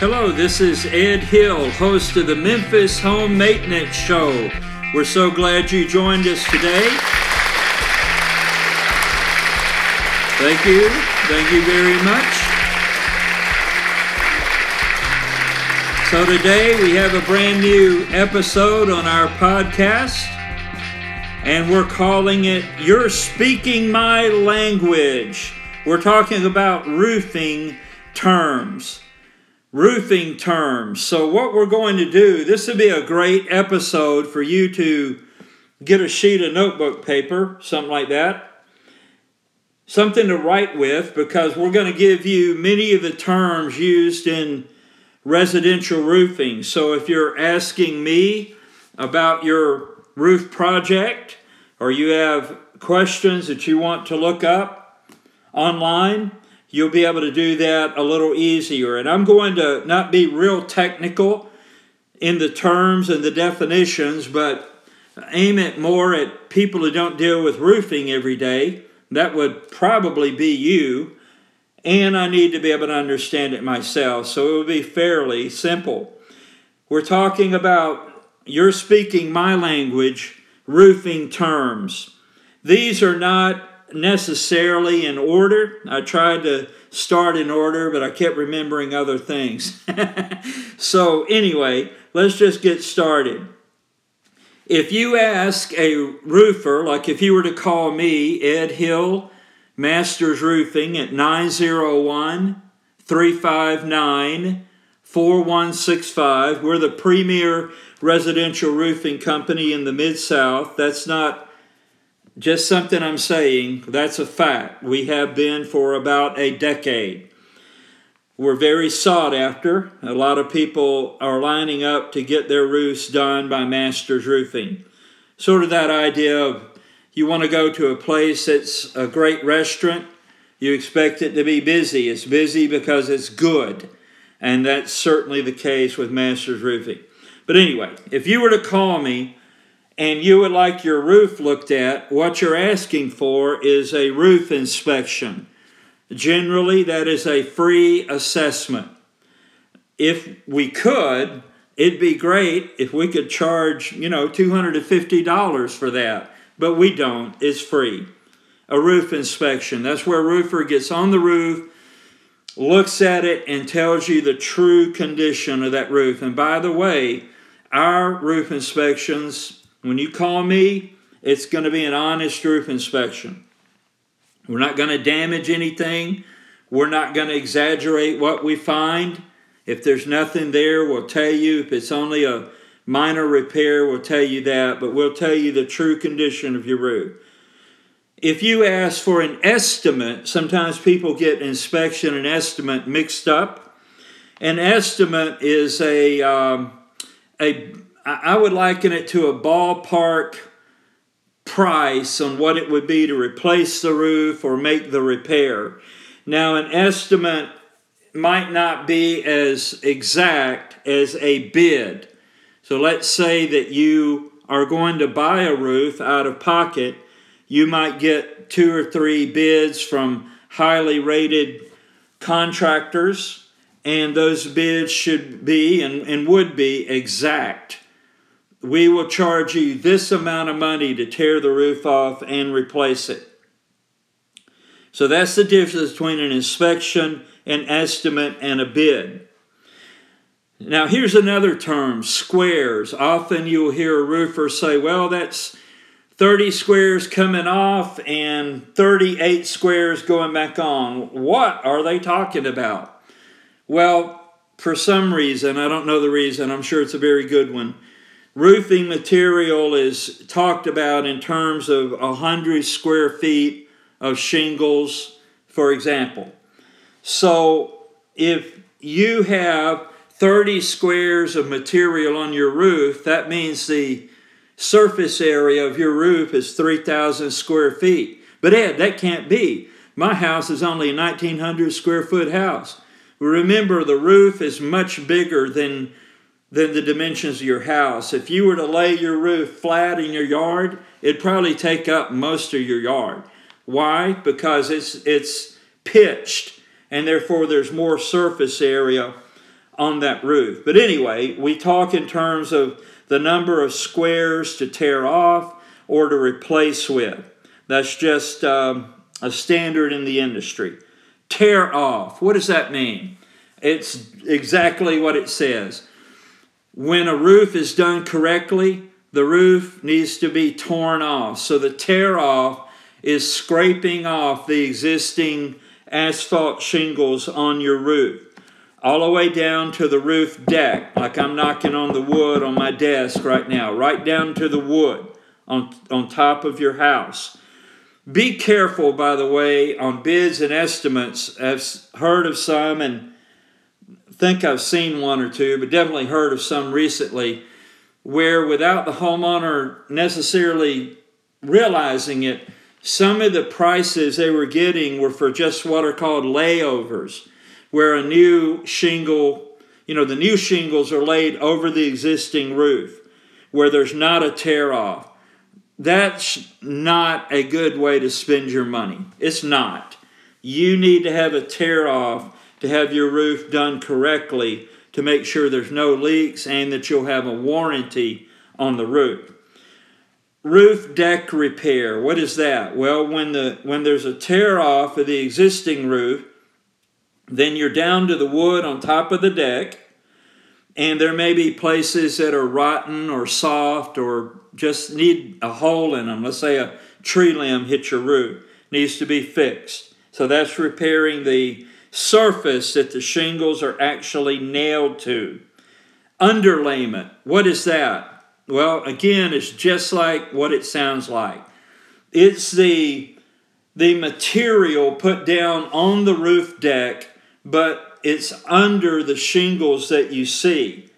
Hello, this is Ed Hill, host of the Memphis Home Maintenance Show. We're so glad you joined us today. Thank you. Thank you very much. So, today we have a brand new episode on our podcast, and we're calling it You're Speaking My Language. We're talking about roofing terms roofing terms. So, what we're going to do, this would be a great episode for you to get a sheet of notebook paper, something like that, something to write with, because we're going to give you many of the terms used in residential roofing. So, if you're asking me about your roof project or you have questions that you want to look up online, you'll be able to do that a little easier. And I'm going to not be real technical in the terms and the definitions, but aim it more at people who don't deal with roofing every day. That would probably be you. And I need to be able to understand it myself. So it will be fairly simple. We're talking about you're speaking my language, roofing terms. These are not necessarily in order. I tried to start in order, but I kept remembering other things. so, anyway, let's just get started. If you ask a roofer, like if you were to call me, Ed Hill, Masters Roofing, at 901 359 4165, we're the premier residential roofing company in the Mid South. That's not just something I'm saying, that's a fact. We have been for about a decade. We're very sought after. A lot of people are lining up to get their roofs done by Masters Roofing. Sort of that idea of you want to go to a place that's a great restaurant, you expect it to be busy. It's busy because it's good. And that's certainly the case with Masters Roofing. But anyway, if you were to call me, and you would like your roof looked at, what you're asking for is a roof inspection. Generally, that is a free assessment. If we could, it'd be great if we could charge, you know, $250 for that, but we don't. It's free. A roof inspection. That's where a roofer gets on the roof, looks at it, and tells you the true condition of that roof. And by the way, our roof inspections when you call me, it's going to be an honest roof inspection. We're not going to damage anything. We're not going to exaggerate what we find. If there's nothing there, we'll tell you. If it's only a minor repair, we'll tell you that, but we'll tell you the true condition of your roof. If you ask for an estimate, sometimes people get inspection and estimate mixed up. An estimate is a, um, a I would liken it to a ballpark price on what it would be to replace the roof or make the repair. Now, an estimate might not be as exact as a bid. So let's say that you are going to buy a roof out of pocket. You might get two or three bids from highly rated contractors, and those bids should be and, and would be exact we will charge you this amount of money to tear the roof off and replace it. So that's the difference between an inspection, an estimate, and a bid. Now, here's another term squares. Often you'll hear a roofer say, well, that's 30 squares coming off and 38 squares going back on. What are they talking about? Well, for some reason, I don't know the reason, I'm sure it's a very good one roofing material is talked about in terms of 100 square feet of shingles, for example. So if you have 30 squares of material on your roof, that means the surface area of your roof is 3,000 square feet. But Ed, that can't be. My house is only a 1,900 square foot house. Remember, the roof is much bigger than than the dimensions of your house. If you were to lay your roof flat in your yard, it'd probably take up most of your yard. Why? Because it's it's pitched and therefore there's more surface area on that roof. But anyway, we talk in terms of the number of squares to tear off or to replace with. That's just um, a standard in the industry. Tear off. What does that mean? It's exactly what it says. When a roof is done correctly, the roof needs to be torn off. So the tear off is scraping off the existing asphalt shingles on your roof, all the way down to the roof deck, like I'm knocking on the wood on my desk right now, right down to the wood on, on top of your house. Be careful, by the way, on bids and estimates. I've heard of some and think I've seen one or two, but definitely heard of some recently where without the homeowner necessarily realizing it, some of the prices they were getting were for just what are called layovers, where a new shingle, you know, the new shingles are laid over the existing roof, where there's not a tear off. That's not a good way to spend your money. It's not. You need to have a tear off to have your roof done correctly to make sure there's no leaks and that you'll have a warranty on the roof. Roof deck repair. What is that? Well, when the when there's a tear off of the existing roof, then you're down to the wood on top of the deck, and there may be places that are rotten or soft or just need a hole in them. Let's say a tree limb hit your roof, needs to be fixed. So that's repairing the surface that the shingles are actually nailed to. Underlayment. What is that? Well, again, it's just like what it sounds like. It's the the material put down on the roof deck, but it's under the shingles that you see.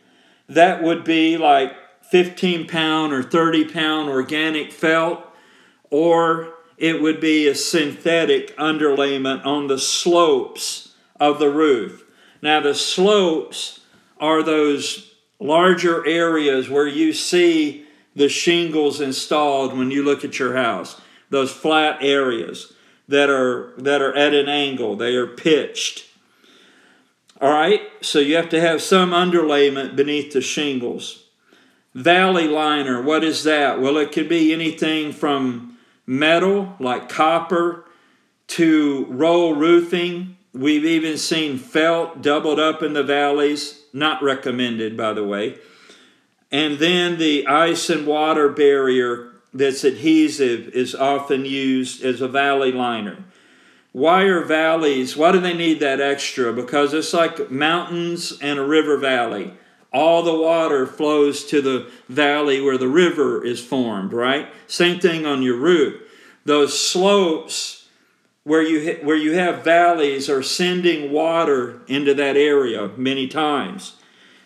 That would be like 15 pound or 30 pound organic felt, or it would be a synthetic underlayment on the slopes of the roof. Now, the slopes are those larger areas where you see the shingles installed when you look at your house those flat areas that are that are at an angle. They are pitched. All right? So you have to have some underlayment beneath the shingles. Valley liner what is that? Well it could be anything from metal like copper to roll roofing we've even seen felt doubled up in the valleys not recommended, by the way. And then the ice and water barrier that's adhesive is often used as a valley liner. Why are valleys, why do they need that extra? Because it's like mountains and a river valley. All the water flows to the valley where the river is formed, right? Same thing on your roof. Those slopes where you where you have valleys are sending water into that area many times.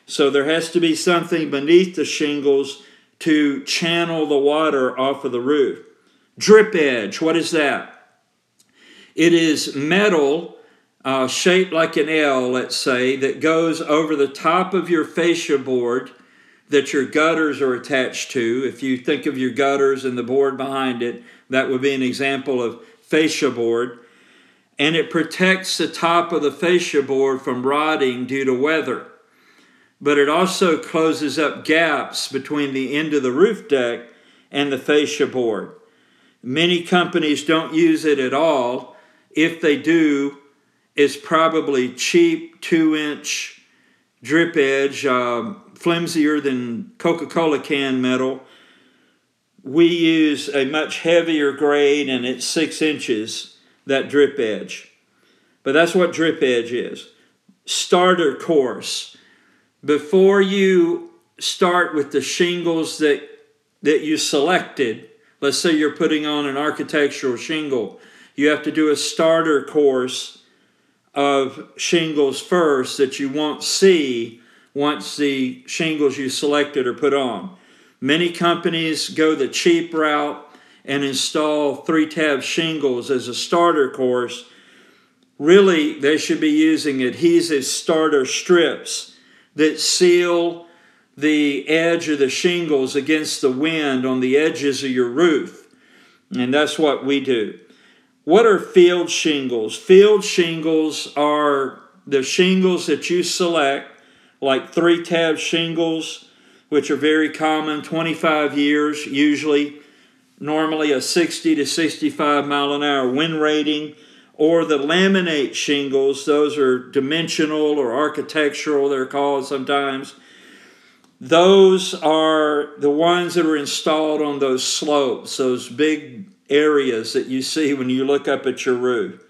So there has to be something beneath the shingles to channel the water off of the roof. Drip edge, what is that? It is metal uh, shaped like an L, let's say, that goes over the top of your fascia board that your gutters are attached to. If you think of your gutters and the board behind it, that would be an example of fascia board, and it protects the top of the fascia board from rotting due to weather. But it also closes up gaps between the end of the roof deck and the fascia board. Many companies don't use it at all. If they do, it's probably cheap two inch drip edge, uh, flimsier than Coca Cola can metal we use a much heavier grade and it's six inches, that drip edge. But that's what drip edge is. Starter course. Before you start with the shingles that, that you selected, let's say you're putting on an architectural shingle, you have to do a starter course of shingles first that you won't see once the shingles you selected are put on. Many companies go the cheap route and install three tab shingles as a starter course. Really, they should be using adhesive starter strips that seal the edge of the shingles against the wind on the edges of your roof. And that's what we do. What are field shingles? Field shingles are the shingles that you select like three tab shingles, which are very common, 25 years usually, normally a 60 to 65 mile an hour wind rating, or the laminate shingles, those are dimensional or architectural, they're called sometimes. Those are the ones that are installed on those slopes, those big areas that you see when you look up at your roof.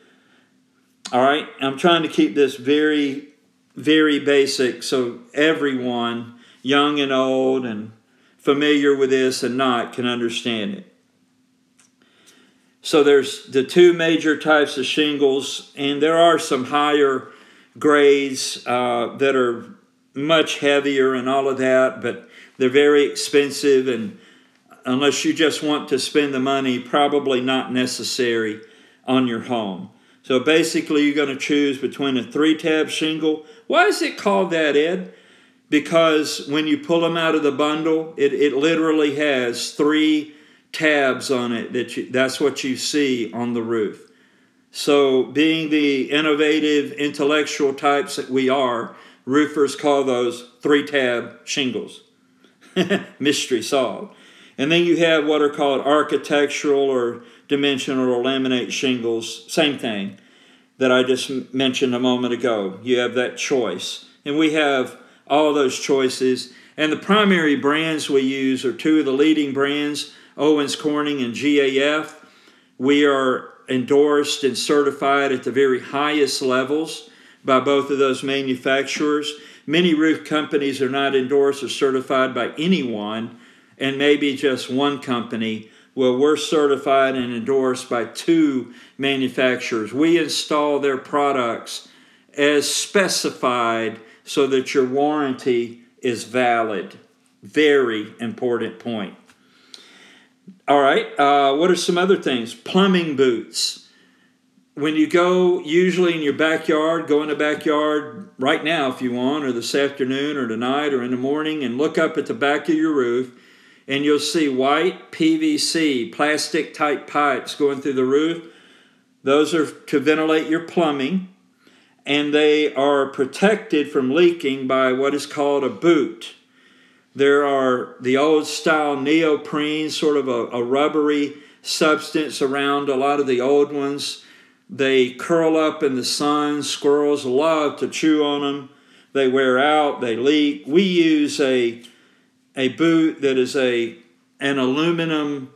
All right, I'm trying to keep this very, very basic so everyone, young and old, and familiar with this and not, can understand it. So there's the two major types of shingles, and there are some higher grades uh, that are much heavier and all of that, but they're very expensive, and unless you just want to spend the money, probably not necessary on your home. So basically, you're going to choose between a three tab shingle. Why is it called that, Ed? Because when you pull them out of the bundle, it, it literally has three tabs on it that you, that's what you see on the roof. So, being the innovative, intellectual types that we are, roofers call those three tab shingles. Mystery solved. And then you have what are called architectural or dimensional or laminate shingles, same thing that I just mentioned a moment ago. You have that choice. And we have all those choices. And the primary brands we use are two of the leading brands Owens Corning and GAF. We are endorsed and certified at the very highest levels by both of those manufacturers. Many roof companies are not endorsed or certified by anyone, and maybe just one company. Well, we're certified and endorsed by two manufacturers. We install their products as specified so that your warranty is valid. Very important point. All right. Uh, what are some other things? Plumbing boots. When you go, usually in your backyard, go in the backyard right now if you want, or this afternoon, or tonight, or in the morning, and look up at the back of your roof, and you'll see white PVC, plastic type pipes going through the roof. Those are to ventilate your plumbing, and they are protected from leaking by what is called a boot. There are the old style neoprene, sort of a, a rubbery substance around a lot of the old ones. They curl up in the sun. Squirrels love to chew on them. They wear out, they leak. We use a, a boot that is a, an aluminum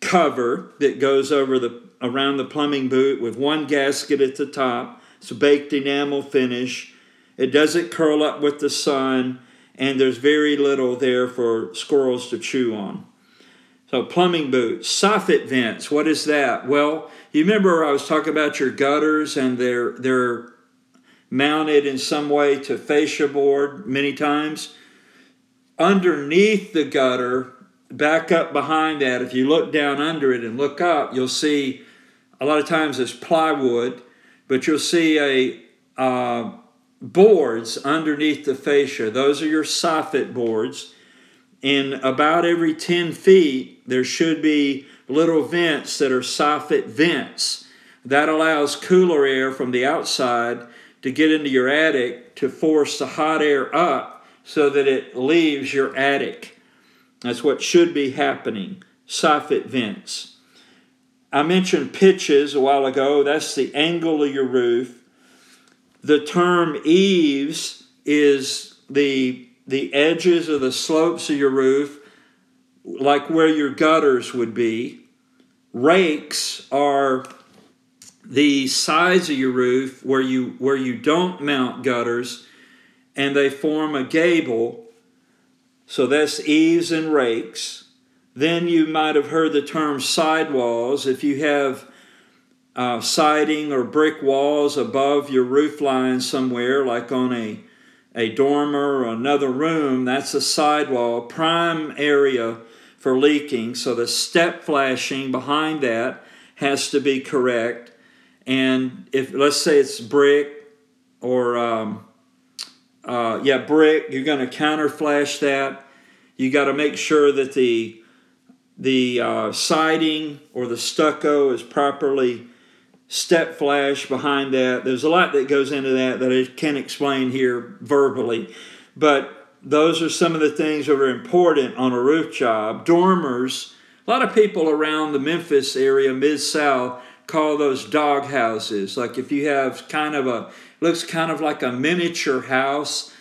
cover that goes over the around the plumbing boot with one gasket at the top. It's a baked enamel finish. It doesn't curl up with the sun and there's very little there for squirrels to chew on. So, plumbing boots, soffit vents, what is that? Well, you remember I was talking about your gutters and they're, they're mounted in some way to fascia board many times. Underneath the gutter, back up behind that, if you look down under it and look up, you'll see a lot of times it's plywood, but you'll see a uh, boards underneath the fascia. Those are your soffit boards. In about every 10 feet, there should be little vents that are soffit vents. That allows cooler air from the outside to get into your attic to force the hot air up so that it leaves your attic. That's what should be happening. Soffit vents. I mentioned pitches a while ago. That's the angle of your roof. The term eaves is the, the edges of the slopes of your roof, like where your gutters would be. Rakes are the sides of your roof where you where you don't mount gutters and they form a gable so that's eaves and rakes then you might have heard the term sidewalls if you have uh, siding or brick walls above your roof line somewhere, like on a, a dormer or another room, that's a sidewall, prime area for leaking. So the step flashing behind that has to be correct. And if let's say it's brick or um, uh, yeah, brick, you're going to counter flash that. You got to make sure that the the uh, siding or the stucco is properly step flash behind that. There's a lot that goes into that that I can't explain here verbally. But those are some of the things that are important on a roof job. Dormers, a lot of people around the Memphis area, mid south, call those dog houses. Like if you have kind of a, looks kind of like a miniature house,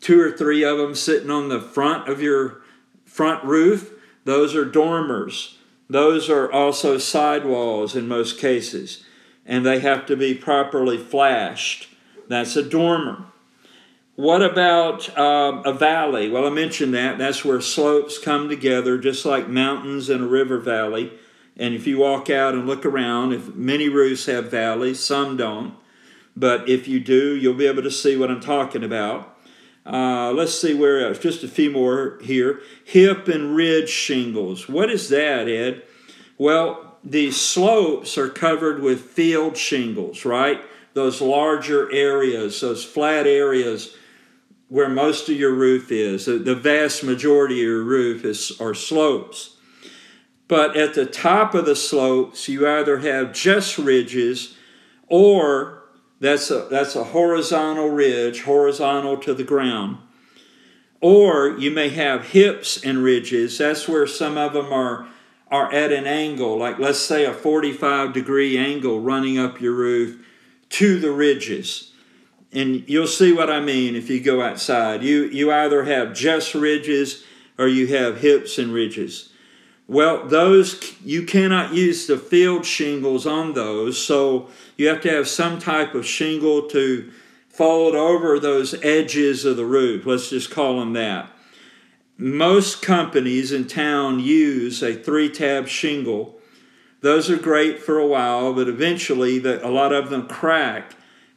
two or three of them sitting on the front of your front roof, those are dormers. Those are also sidewalls in most cases, and they have to be properly flashed. That's a dormer. What about um, a valley? Well, I mentioned that. That's where slopes come together, just like mountains and a river valley. And if you walk out and look around, if many roofs have valleys, some don't. But if you do, you'll be able to see what I'm talking about. Uh, let's see where else. Just a few more here. Hip and ridge shingles. What is that, Ed? Well, these slopes are covered with field shingles, right? Those larger areas, those flat areas where most of your roof is. The vast majority of your roof is, are slopes. But at the top of the slopes, you either have just ridges or that's a, that's a horizontal ridge, horizontal to the ground. Or you may have hips and ridges. That's where some of them are, are at an angle, like let's say a 45 degree angle running up your roof to the ridges. And you'll see what I mean if you go outside. You, you either have just ridges or you have hips and ridges. Well, those you cannot use the field shingles on those, so you have to have some type of shingle to fold over those edges of the roof. Let's just call them that. Most companies in town use a three tab shingle. Those are great for a while, but eventually the, a lot of them crack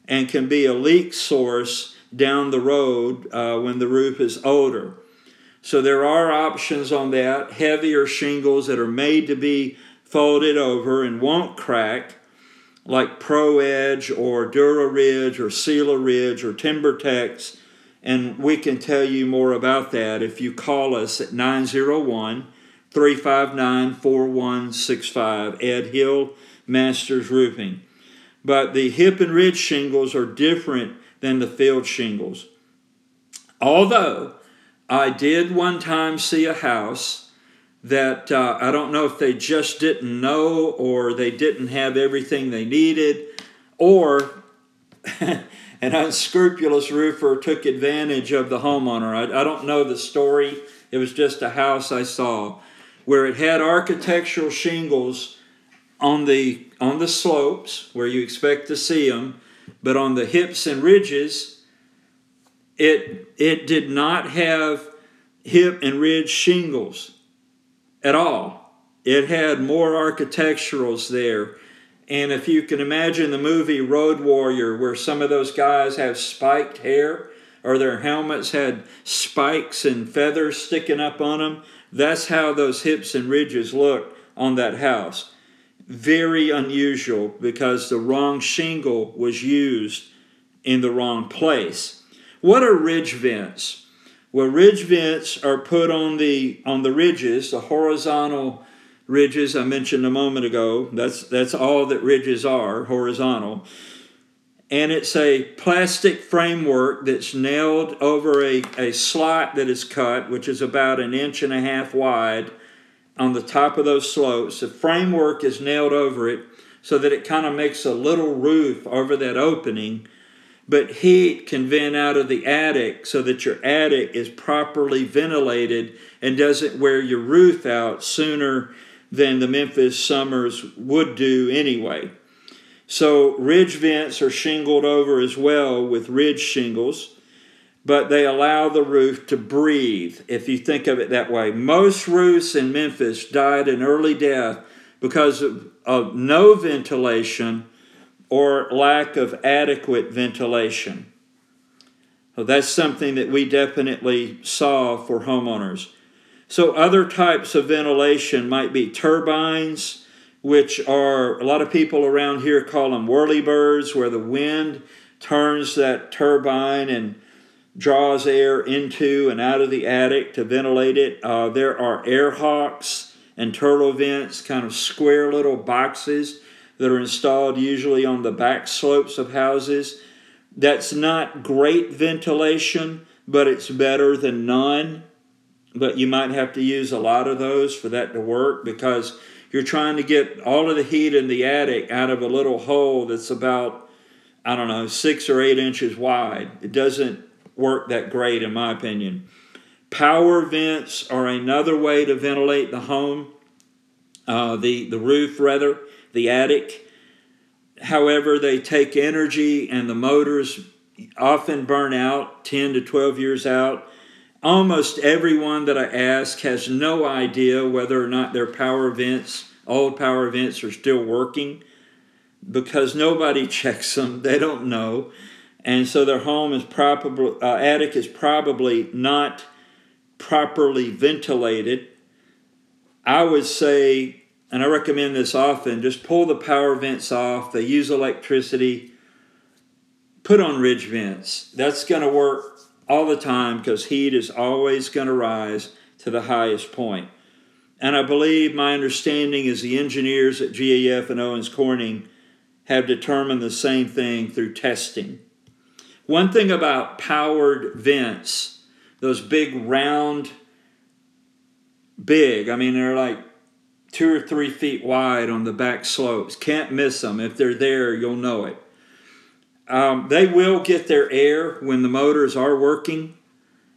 and can be a leak source down the road uh, when the roof is older. So there are options on that, heavier shingles that are made to be folded over and won't crack, like Pro Edge or Dura Ridge or Seal-A-Ridge or TimberTex. And we can tell you more about that if you call us at 901 359 4165, Ed Hill, Masters Roofing. But the hip and ridge shingles are different than the field shingles. Although I did one time see a house that uh, I don't know if they just didn't know or they didn't have everything they needed or an unscrupulous roofer took advantage of the homeowner. I, I don't know the story. It was just a house I saw where it had architectural shingles on the on the slopes where you expect to see them, but on the hips and ridges it, it did not have hip and ridge shingles at all. It had more architecturals there. And if you can imagine the movie Road Warrior, where some of those guys have spiked hair or their helmets had spikes and feathers sticking up on them, that's how those hips and ridges look on that house. Very unusual because the wrong shingle was used in the wrong place. What are ridge vents? Well, ridge vents are put on the on the ridges, the horizontal ridges I mentioned a moment ago. That's that's all that ridges are, horizontal. And it's a plastic framework that's nailed over a, a slot that is cut, which is about an inch and a half wide on the top of those slopes. The framework is nailed over it so that it kind of makes a little roof over that opening but heat can vent out of the attic so that your attic is properly ventilated and doesn't wear your roof out sooner than the Memphis summers would do anyway. So, ridge vents are shingled over as well with ridge shingles, but they allow the roof to breathe, if you think of it that way. Most roofs in Memphis died an early death because of, of no ventilation or lack of adequate ventilation. That's something that we definitely saw for homeowners. So, other types of ventilation might be turbines, which are a lot of people around here call them whirlybirds, where the wind turns that turbine and draws air into and out of the attic to ventilate it. Uh, there are air hawks and turtle vents, kind of square little boxes that are installed usually on the back slopes of houses. That's not great ventilation, but it's better than none. But you might have to use a lot of those for that to work because you're trying to get all of the heat in the attic out of a little hole that's about, I don't know, six or eight inches wide. It doesn't work that great, in my opinion. Power vents are another way to ventilate the home, uh, the, the roof, rather, the attic. However, they take energy and the motors often burn out 10 to 12 years out. Almost everyone that I ask has no idea whether or not their power vents, old power vents, are still working because nobody checks them. They don't know. And so their home is probably, uh, attic is probably not properly ventilated. I would say, and I recommend this often, just pull the power vents off. They use electricity. Put on ridge vents. That's going to work all the time because heat is always going to rise to the highest point. And I believe my understanding is the engineers at GAF and Owens Corning have determined the same thing through testing. One thing about powered vents, those big round, big, I mean, they're like two or three feet wide on the back slopes. Can't miss them. If they're there, you'll know it. Um, they will get their air when the motors are working,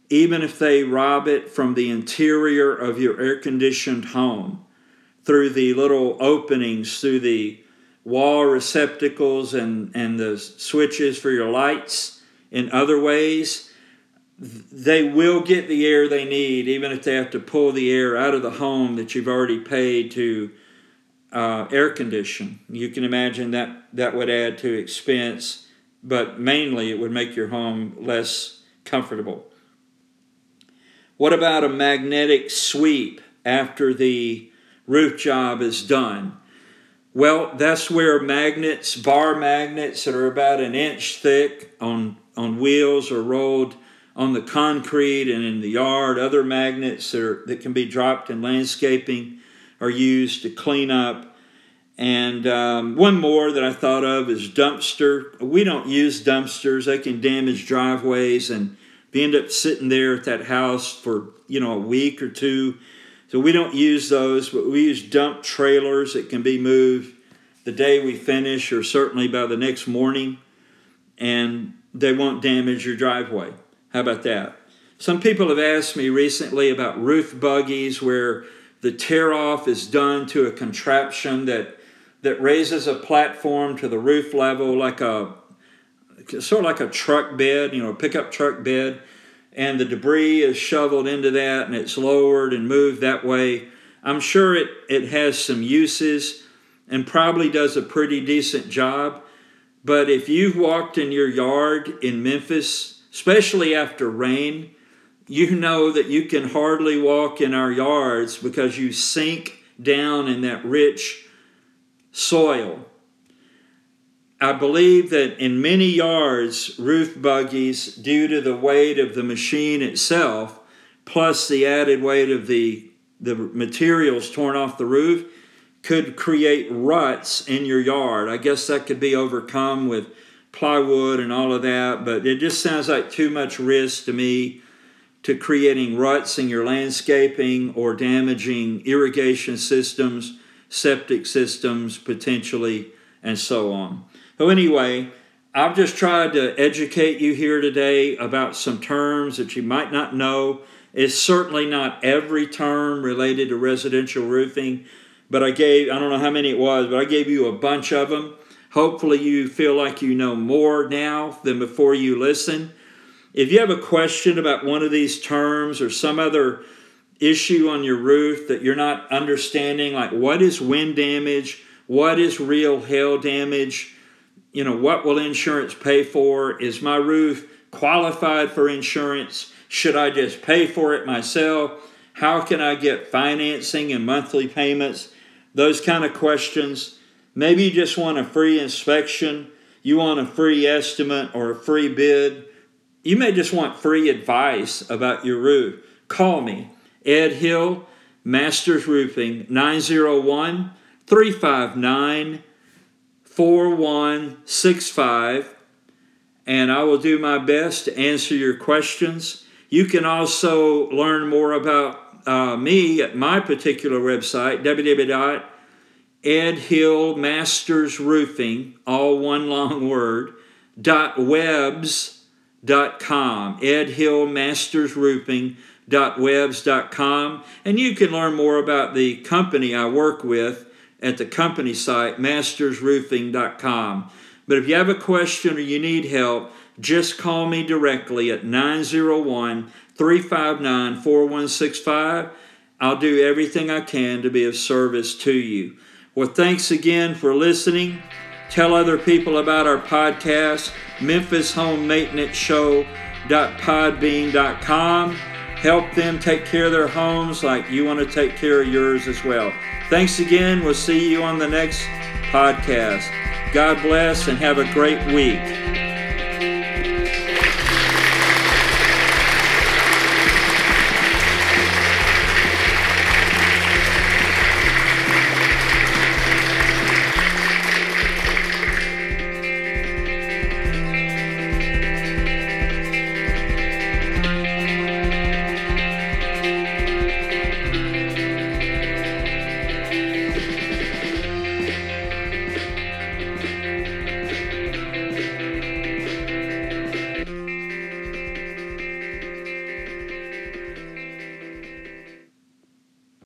even if they rob it from the interior of your air conditioned home through the little openings, through the wall receptacles and, and the switches for your lights in other ways. They will get the air they need, even if they have to pull the air out of the home that you've already paid to uh, air condition. You can imagine that that would add to expense but mainly it would make your home less comfortable. What about a magnetic sweep after the roof job is done? Well, that's where magnets, bar magnets that are about an inch thick on, on wheels are rolled on the concrete and in the yard. Other magnets that, are, that can be dropped in landscaping are used to clean up and um, one more that I thought of is dumpster. We don't use dumpsters; they can damage driveways, and we end up sitting there at that house for you know a week or two. So we don't use those, but we use dump trailers that can be moved the day we finish, or certainly by the next morning, and they won't damage your driveway. How about that? Some people have asked me recently about roof buggies where the tear off is done to a contraption that that raises a platform to the roof level like a sort of like a truck bed, you know, a pickup truck bed, and the debris is shoveled into that and it's lowered and moved that way. I'm sure it, it has some uses and probably does a pretty decent job. But if you've walked in your yard in Memphis, especially after rain, you know that you can hardly walk in our yards because you sink down in that rich soil. I believe that in many yards, roof buggies, due to the weight of the machine itself, plus the added weight of the, the materials torn off the roof, could create ruts in your yard. I guess that could be overcome with plywood and all of that, but it just sounds like too much risk to me to creating ruts in your landscaping or damaging irrigation systems septic systems potentially, and so on. So, anyway, I've just tried to educate you here today about some terms that you might not know. It's certainly not every term related to residential roofing, but I gave, I don't know how many it was, but I gave you a bunch of them. Hopefully, you feel like you know more now than before you listen. If you have a question about one of these terms or some other issue on your roof that you're not understanding, like what is wind damage, what is real hail damage, you know, what will insurance pay for? Is my roof qualified for insurance? Should I just pay for it myself? How can I get financing and monthly payments? Those kind of questions. Maybe you just want a free inspection, you want a free estimate or a free bid. You may just want free advice about your roof. Call me Ed Hill, Masters Roofing, 901 359 4165. And I will do my best to answer your questions. You can also learn more about uh, me at my particular website, www.edhillmastersroofing, all one long word, dot webs dot com, Ed Hill Masters Roofing dot webs dot com, and you can learn more about the company I work with at the company site, mastersroofing.com. But if you have a question or you need help, just call me directly at 901 359 4165. I'll do everything I can to be of service to you. Well, thanks again for listening. Tell other people about our podcast, Memphis Home Maintenance Show.podbean.com. Help them take care of their homes like you want to take care of yours as well. Thanks again. We'll see you on the next podcast. God bless and have a great week.